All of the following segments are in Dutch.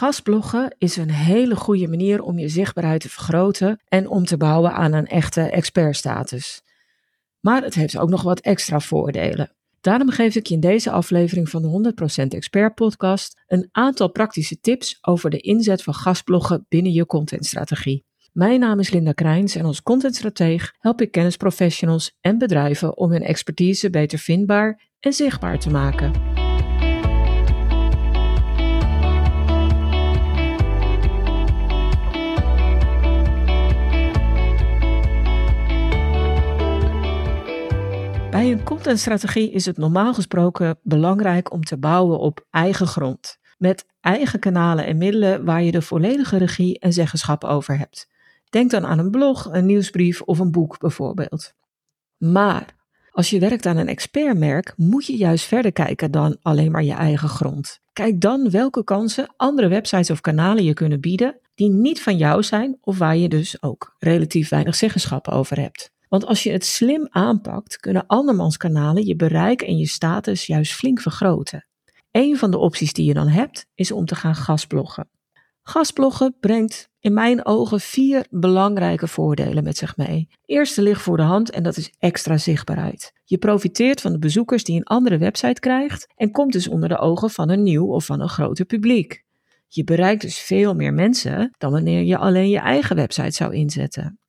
Gastbloggen is een hele goede manier om je zichtbaarheid te vergroten en om te bouwen aan een echte expertstatus. Maar het heeft ook nog wat extra voordelen. Daarom geef ik je in deze aflevering van de 100% Expert Podcast een aantal praktische tips over de inzet van gastbloggen binnen je contentstrategie. Mijn naam is Linda Krijns en als contentstrateeg help ik kennisprofessionals en bedrijven om hun expertise beter vindbaar en zichtbaar te maken. Een contentstrategie is het normaal gesproken belangrijk om te bouwen op eigen grond. Met eigen kanalen en middelen waar je de volledige regie en zeggenschap over hebt. Denk dan aan een blog, een nieuwsbrief of een boek bijvoorbeeld. Maar als je werkt aan een expertmerk, moet je juist verder kijken dan alleen maar je eigen grond. Kijk dan welke kansen andere websites of kanalen je kunnen bieden die niet van jou zijn of waar je dus ook relatief weinig zeggenschap over hebt. Want als je het slim aanpakt, kunnen andermans kanalen je bereik en je status juist flink vergroten. Een van de opties die je dan hebt, is om te gaan gastbloggen. Gastbloggen brengt in mijn ogen vier belangrijke voordelen met zich mee. Eerste ligt voor de hand en dat is extra zichtbaarheid. Je profiteert van de bezoekers die een andere website krijgt en komt dus onder de ogen van een nieuw of van een groter publiek. Je bereikt dus veel meer mensen dan wanneer je alleen je eigen website zou inzetten.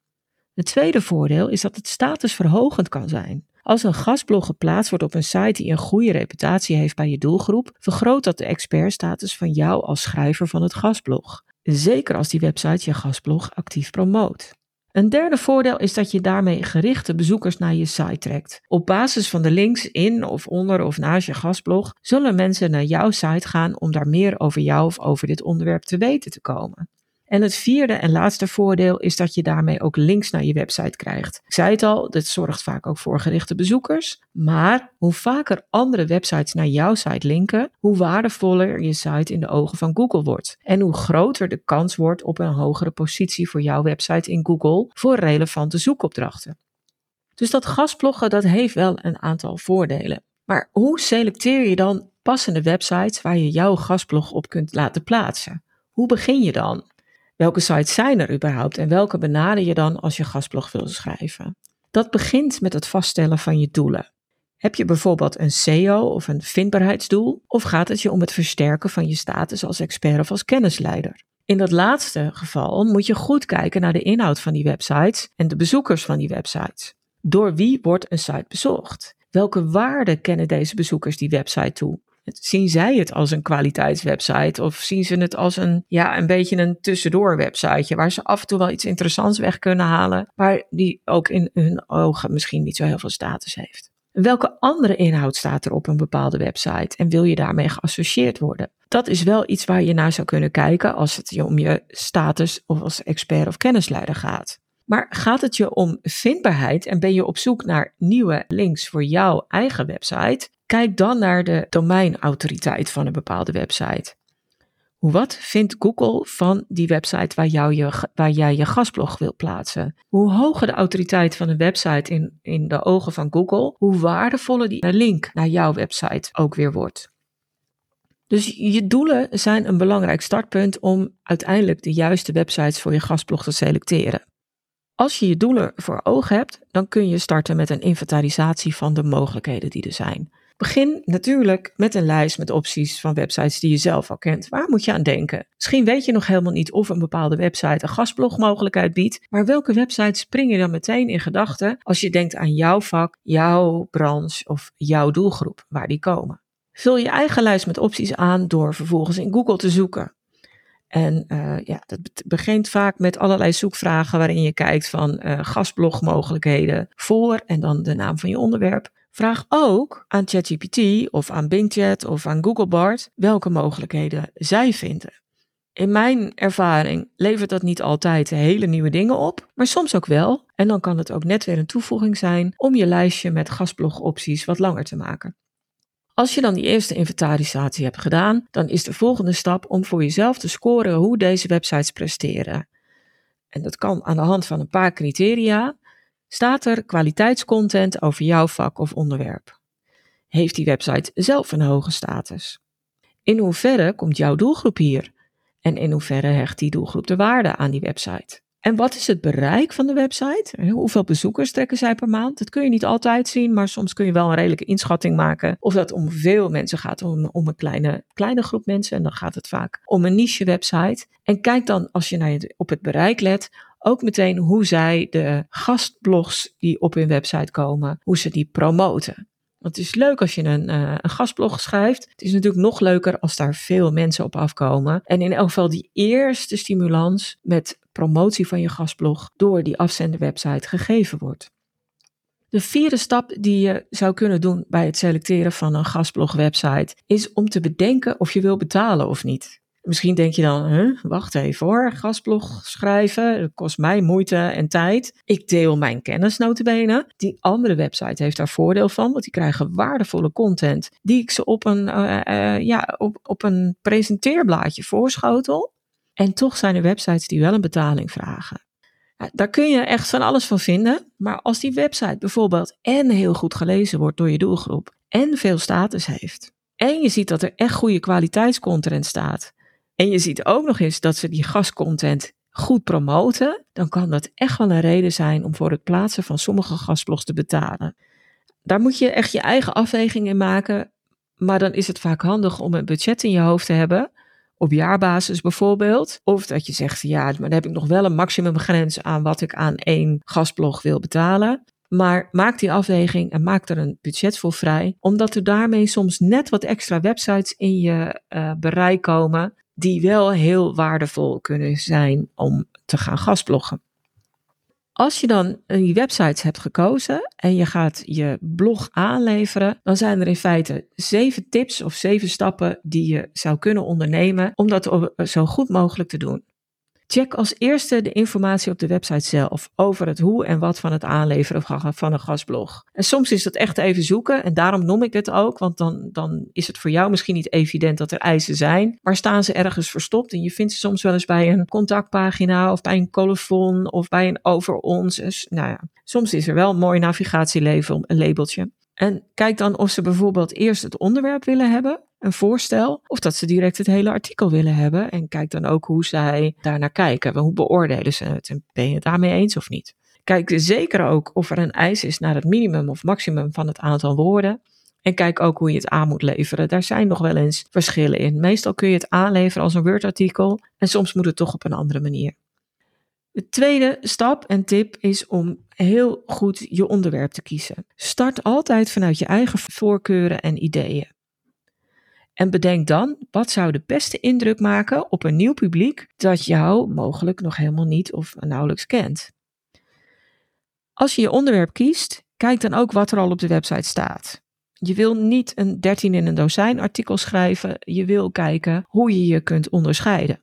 Het tweede voordeel is dat het statusverhogend kan zijn. Als een gastblog geplaatst wordt op een site die een goede reputatie heeft bij je doelgroep, vergroot dat de expertstatus van jou als schrijver van het gastblog. Zeker als die website je gastblog actief promoot. Een derde voordeel is dat je daarmee gerichte bezoekers naar je site trekt. Op basis van de links in of onder of naast je gastblog zullen mensen naar jouw site gaan om daar meer over jou of over dit onderwerp te weten te komen. En het vierde en laatste voordeel is dat je daarmee ook links naar je website krijgt. Ik zei het al, dit zorgt vaak ook voor gerichte bezoekers. Maar hoe vaker andere websites naar jouw site linken, hoe waardevoller je site in de ogen van Google wordt. En hoe groter de kans wordt op een hogere positie voor jouw website in Google voor relevante zoekopdrachten. Dus dat gastbloggen, dat heeft wel een aantal voordelen. Maar hoe selecteer je dan passende websites waar je jouw gastblog op kunt laten plaatsen? Hoe begin je dan? Welke sites zijn er überhaupt en welke benader je dan als je gastblog wil schrijven? Dat begint met het vaststellen van je doelen. Heb je bijvoorbeeld een SEO of een vindbaarheidsdoel of gaat het je om het versterken van je status als expert of als kennisleider? In dat laatste geval moet je goed kijken naar de inhoud van die websites en de bezoekers van die websites. Door wie wordt een site bezocht? Welke waarden kennen deze bezoekers die website toe? Zien zij het als een kwaliteitswebsite of zien ze het als een, ja, een beetje een tussendoor websiteje waar ze af en toe wel iets interessants weg kunnen halen, maar die ook in hun ogen misschien niet zo heel veel status heeft? Welke andere inhoud staat er op een bepaalde website en wil je daarmee geassocieerd worden? Dat is wel iets waar je naar zou kunnen kijken als het je om je status of als expert of kennisleider gaat. Maar gaat het je om vindbaarheid en ben je op zoek naar nieuwe links voor jouw eigen website? Kijk dan naar de domeinautoriteit van een bepaalde website. Wat vindt Google van die website waar, waar jij je gastblog wilt plaatsen? Hoe hoger de autoriteit van een website in, in de ogen van Google, hoe waardevoller die link naar jouw website ook weer wordt. Dus je doelen zijn een belangrijk startpunt om uiteindelijk de juiste websites voor je gastblog te selecteren. Als je je doelen voor ogen hebt, dan kun je starten met een inventarisatie van de mogelijkheden die er zijn. Begin natuurlijk met een lijst met opties van websites die je zelf al kent. Waar moet je aan denken? Misschien weet je nog helemaal niet of een bepaalde website een gastblogmogelijkheid biedt, maar welke websites spring je dan meteen in gedachten als je denkt aan jouw vak, jouw branche of jouw doelgroep, waar die komen? Vul je eigen lijst met opties aan door vervolgens in Google te zoeken. En uh, ja, dat begint vaak met allerlei zoekvragen waarin je kijkt van uh, gastblogmogelijkheden voor en dan de naam van je onderwerp. Vraag ook aan ChatGPT of aan BingChat of aan Google Bard welke mogelijkheden zij vinden. In mijn ervaring levert dat niet altijd hele nieuwe dingen op, maar soms ook wel. En dan kan het ook net weer een toevoeging zijn om je lijstje met gastblogopties wat langer te maken. Als je dan die eerste inventarisatie hebt gedaan, dan is de volgende stap om voor jezelf te scoren hoe deze websites presteren. En dat kan aan de hand van een paar criteria, Staat er kwaliteitscontent over jouw vak of onderwerp? Heeft die website zelf een hoge status? In hoeverre komt jouw doelgroep hier? En in hoeverre hecht die doelgroep de waarde aan die website? En wat is het bereik van de website? Hoeveel bezoekers trekken zij per maand? Dat kun je niet altijd zien, maar soms kun je wel een redelijke inschatting maken. Of dat om veel mensen gaat, om, om een kleine, kleine groep mensen. En dan gaat het vaak om een niche website. En kijk dan, als je naar op het bereik let, ook meteen hoe zij de gastblogs die op hun website komen, hoe ze die promoten. Want het is leuk als je een, uh, een gastblog schrijft. Het is natuurlijk nog leuker als daar veel mensen op afkomen. En in elk geval die eerste stimulans met promotie van je gastblog door die afzenderwebsite gegeven wordt. De vierde stap die je zou kunnen doen bij het selecteren van een gastblogwebsite is om te bedenken of je wil betalen of niet. Misschien denk je dan, huh, wacht even hoor, gastblog schrijven, dat kost mij moeite en tijd. Ik deel mijn kennis. Die andere website heeft daar voordeel van, want die krijgen waardevolle content die ik ze op een, uh, uh, ja, op, op een presenteerblaadje voorschotel. En toch zijn er websites die wel een betaling vragen. Daar kun je echt van alles van vinden, maar als die website bijvoorbeeld en heel goed gelezen wordt door je doelgroep en veel status heeft, en je ziet dat er echt goede kwaliteitscontent staat, en je ziet ook nog eens dat ze die gastcontent goed promoten, dan kan dat echt wel een reden zijn om voor het plaatsen van sommige gastblogs te betalen. Daar moet je echt je eigen afweging in maken, maar dan is het vaak handig om een budget in je hoofd te hebben, op jaarbasis bijvoorbeeld. Of dat je zegt, ja, maar dan heb ik nog wel een maximumgrens aan wat ik aan één gastblog wil betalen. Maar maak die afweging en maak er een budget voor vrij, omdat er daarmee soms net wat extra websites in je uh, bereik komen die wel heel waardevol kunnen zijn om te gaan gastbloggen. Als je dan die websites hebt gekozen en je gaat je blog aanleveren, dan zijn er in feite zeven tips of zeven stappen die je zou kunnen ondernemen om dat zo goed mogelijk te doen. Check als eerste de informatie op de website zelf over het hoe en wat van het aanleveren van een gastblog. En soms is dat echt even zoeken en daarom noem ik het ook, want dan, dan is het voor jou misschien niet evident dat er eisen zijn, maar staan ze ergens verstopt en je vindt ze soms wel eens bij een contactpagina of bij een colofon of bij een over ons. Dus, nou ja, soms is er wel een mooi navigatielabel, een labeltje. En kijk dan of ze bijvoorbeeld eerst het onderwerp willen hebben, een voorstel, of dat ze direct het hele artikel willen hebben. En kijk dan ook hoe zij daarnaar kijken. Hoe beoordelen ze het en ben je het daarmee eens of niet? Kijk zeker ook of er een eis is naar het minimum of maximum van het aantal woorden. En kijk ook hoe je het aan moet leveren. Daar zijn nog wel eens verschillen in. Meestal kun je het aanleveren als een Word-artikel en soms moet het toch op een andere manier. De tweede stap en tip is om heel goed je onderwerp te kiezen. Start altijd vanuit je eigen voorkeuren en ideeën. En bedenk dan, wat zou de beste indruk maken op een nieuw publiek dat jou mogelijk nog helemaal niet of nauwelijks kent. Als je je onderwerp kiest, kijk dan ook wat er al op de website staat. Je wil niet een 13 in een dozijn artikel schrijven, je wil kijken hoe je je kunt onderscheiden.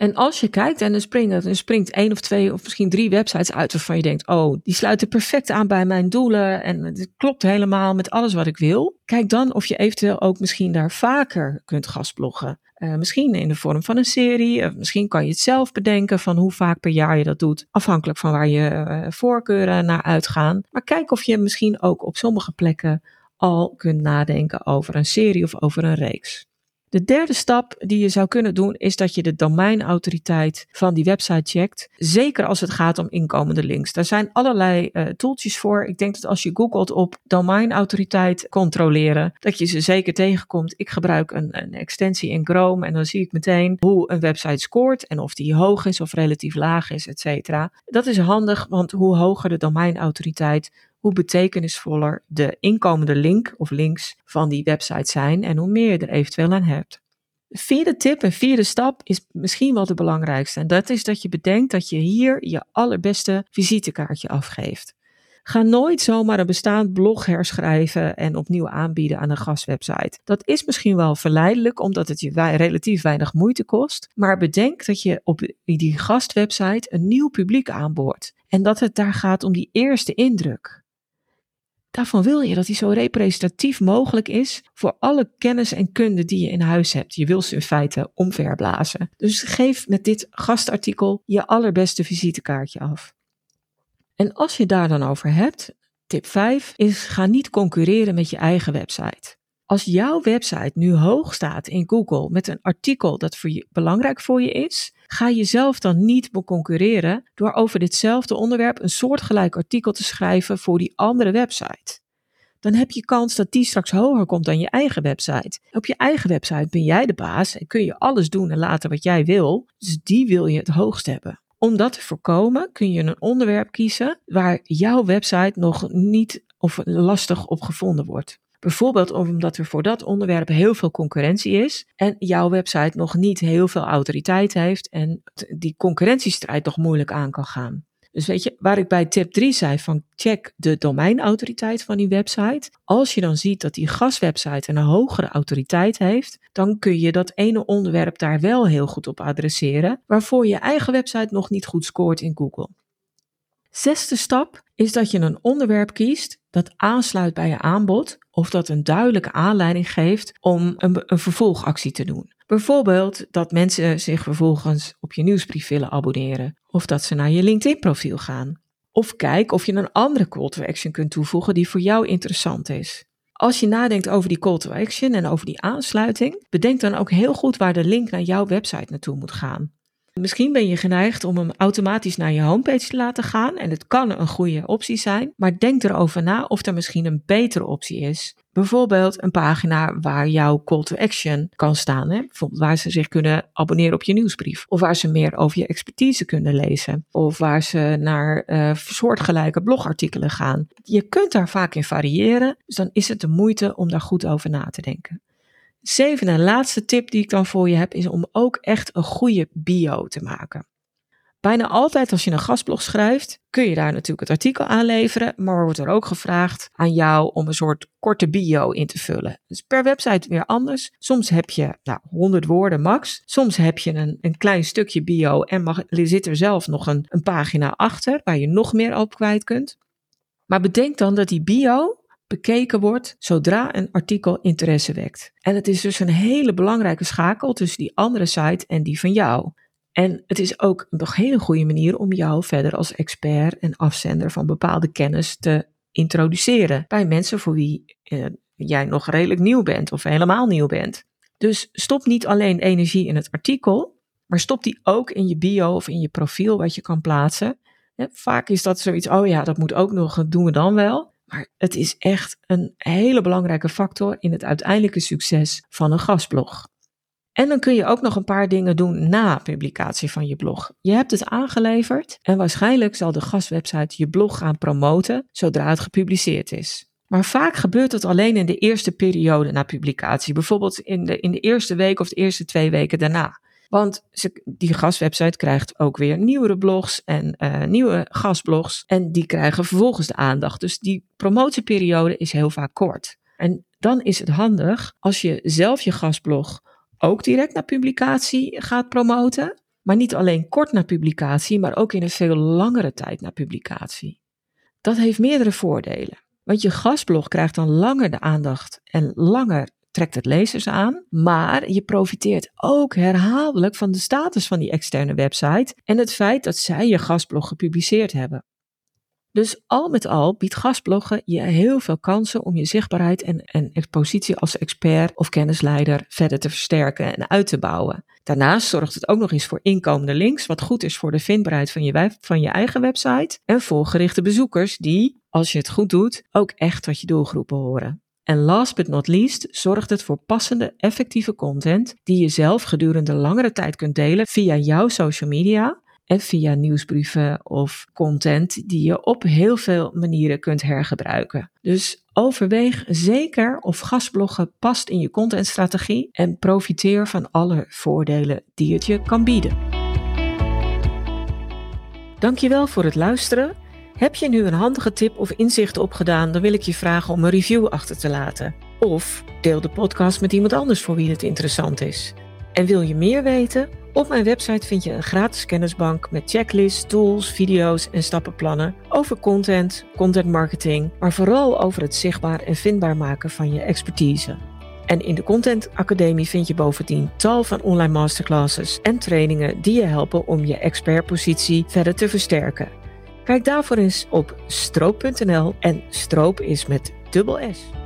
En als je kijkt en er springt, er springt één of twee of misschien drie websites uit waarvan je denkt, oh, die sluiten perfect aan bij mijn doelen en het klopt helemaal met alles wat ik wil. Kijk dan of je eventueel ook misschien daar vaker kunt gastbloggen. Uh, misschien in de vorm van een serie, misschien kan je het zelf bedenken van hoe vaak per jaar je dat doet, afhankelijk van waar je uh, voorkeuren naar uitgaan. Maar kijk of je misschien ook op sommige plekken al kunt nadenken over een serie of over een reeks. De derde stap die je zou kunnen doen is dat je de domeinautoriteit van die website checkt. Zeker als het gaat om inkomende links. Daar zijn allerlei uh, tooltjes voor. Ik denk dat als je googelt op domeinautoriteit controleren, dat je ze zeker tegenkomt. Ik gebruik een, een extensie in Chrome en dan zie ik meteen hoe een website scoort en of die hoog is of relatief laag is, et cetera. Dat is handig, want hoe hoger de domeinautoriteit, hoe betekenisvoller de inkomende link of links van die website zijn en hoe meer je er eventueel aan hebt. De vierde tip en vierde stap is misschien wel de belangrijkste. En dat is dat je bedenkt dat je hier je allerbeste visitekaartje afgeeft. Ga nooit zomaar een bestaand blog herschrijven en opnieuw aanbieden aan een gastwebsite. Dat is misschien wel verleidelijk omdat het je relatief weinig moeite kost. Maar bedenk dat je op die gastwebsite een nieuw publiek aanboort. En dat het daar gaat om die eerste indruk. Daarvan wil je dat die zo representatief mogelijk is voor alle kennis en kunde die je in huis hebt. Je wil ze in feite omverblazen. Dus geef met dit gastartikel je allerbeste visitekaartje af. En als je daar dan over hebt, tip 5 is ga niet concurreren met je eigen website. Als jouw website nu hoog staat in Google met een artikel dat voor je, belangrijk voor je is, ga jezelf dan niet concurreren door over ditzelfde onderwerp een soortgelijk artikel te schrijven voor die andere website. Dan heb je kans dat die straks hoger komt dan je eigen website. Op je eigen website ben jij de baas en kun je alles doen en laten wat jij wil. Dus die wil je het hoogst hebben. Om dat te voorkomen kun je een onderwerp kiezen waar jouw website nog niet of lastig op gevonden wordt. Bijvoorbeeld omdat er voor dat onderwerp heel veel concurrentie is en jouw website nog niet heel veel autoriteit heeft en die concurrentiestrijd nog moeilijk aan kan gaan. Dus weet je, waar ik bij tip 3 zei van check de domeinautoriteit van die website. Als je dan ziet dat die gastwebsite een hogere autoriteit heeft, dan kun je dat ene onderwerp daar wel heel goed op adresseren, waarvoor je eigen website nog niet goed scoort in Google. Zesde stap is dat je een onderwerp kiest dat aansluit bij je aanbod of dat een duidelijke aanleiding geeft om een, een vervolgactie te doen. Bijvoorbeeld dat mensen zich vervolgens op je nieuwsbrief willen abonneren of dat ze naar je LinkedIn-profiel gaan. Of kijk of je een andere call to action kunt toevoegen die voor jou interessant is. Als je nadenkt over die call to action en over die aansluiting, bedenk dan ook heel goed waar de link naar jouw website naartoe moet gaan. Misschien ben je geneigd om hem automatisch naar je homepage te laten gaan en het kan een goede optie zijn, maar denk erover na of er misschien een betere optie is. Bijvoorbeeld een pagina waar jouw call to action kan staan. Hè? Bijvoorbeeld waar ze zich kunnen abonneren op je nieuwsbrief. Of waar ze meer over je expertise kunnen lezen. Of waar ze naar uh, soortgelijke blogartikelen gaan. Je kunt daar vaak in variëren. Dus dan is het de moeite om daar goed over na te denken. Zevende en laatste tip die ik dan voor je heb, is om ook echt een goede bio te maken. Bijna altijd als je een gastblog schrijft, kun je daar natuurlijk het artikel aanleveren, maar wordt er ook gevraagd aan jou om een soort korte bio in te vullen. Dus per website weer anders. Soms heb je nou, 100 woorden max, soms heb je een, een klein stukje bio en mag, zit er zelf nog een, een pagina achter waar je nog meer op kwijt kunt. Maar bedenk dan dat die bio bekeken wordt zodra een artikel interesse wekt. En het is dus een hele belangrijke schakel tussen die andere site en die van jou. En het is ook een hele goede manier om jou verder als expert en afzender van bepaalde kennis te introduceren bij mensen voor wie eh, jij nog redelijk nieuw bent of helemaal nieuw bent. Dus stop niet alleen energie in het artikel, maar stop die ook in je bio of in je profiel wat je kan plaatsen. vaak is dat zoiets, oh ja, dat moet ook nog, doen we dan wel. Maar het is echt een hele belangrijke factor in het uiteindelijke succes van een gastblog. En dan kun je ook nog een paar dingen doen na publicatie van je blog. Je hebt het aangeleverd en waarschijnlijk zal de gastwebsite je blog gaan promoten zodra het gepubliceerd is. Maar vaak gebeurt het alleen in de eerste periode na publicatie, bijvoorbeeld in de, in de eerste week of de eerste twee weken daarna. Want ze, die gastwebsite krijgt ook weer nieuwere blogs en uh, nieuwe gastblogs. En die krijgen vervolgens de aandacht. Dus die promotieperiode is heel vaak kort. En dan is het handig als je zelf je gastblog ook direct na publicatie gaat promoten. Maar niet alleen kort na publicatie, maar ook in een veel langere tijd na publicatie. Dat heeft meerdere voordelen. Want je gastblog krijgt dan langer de aandacht en langer trekt het lezers aan, maar je profiteert ook herhaaldelijk van de status van die externe website en het feit dat zij je gastblog gepubliceerd hebben. Dus al met al biedt gastbloggen je heel veel kansen om je zichtbaarheid en, en expositie als expert of kennisleider verder te versterken en uit te bouwen. Daarnaast zorgt het ook nog eens voor inkomende links, wat goed is voor de vindbaarheid van je, van je eigen website en voor gerichte bezoekers die, als je het goed doet, ook echt tot je doelgroepen horen. En last but not least zorgt het voor passende, effectieve content die je zelf gedurende langere tijd kunt delen via jouw social media en via nieuwsbrieven of content die je op heel veel manieren kunt hergebruiken. Dus overweeg zeker of gastbloggen past in je contentstrategie en profiteer van alle voordelen die het je kan bieden. Dankjewel voor het luisteren. Heb je nu een handige tip of inzicht opgedaan, dan wil ik je vragen om een review achter te laten. Of deel de podcast met iemand anders voor wie het interessant is. En wil je meer weten? Op mijn website vind je een gratis kennisbank met checklists, tools, video's en stappenplannen over content, content marketing, maar vooral over het zichtbaar en vindbaar maken van je expertise. En in de Content Academie vind je bovendien tal van online masterclasses en trainingen die je helpen om je expertpositie verder te versterken. Kijk daarvoor eens op stroop.nl en stroop is met dubbel S.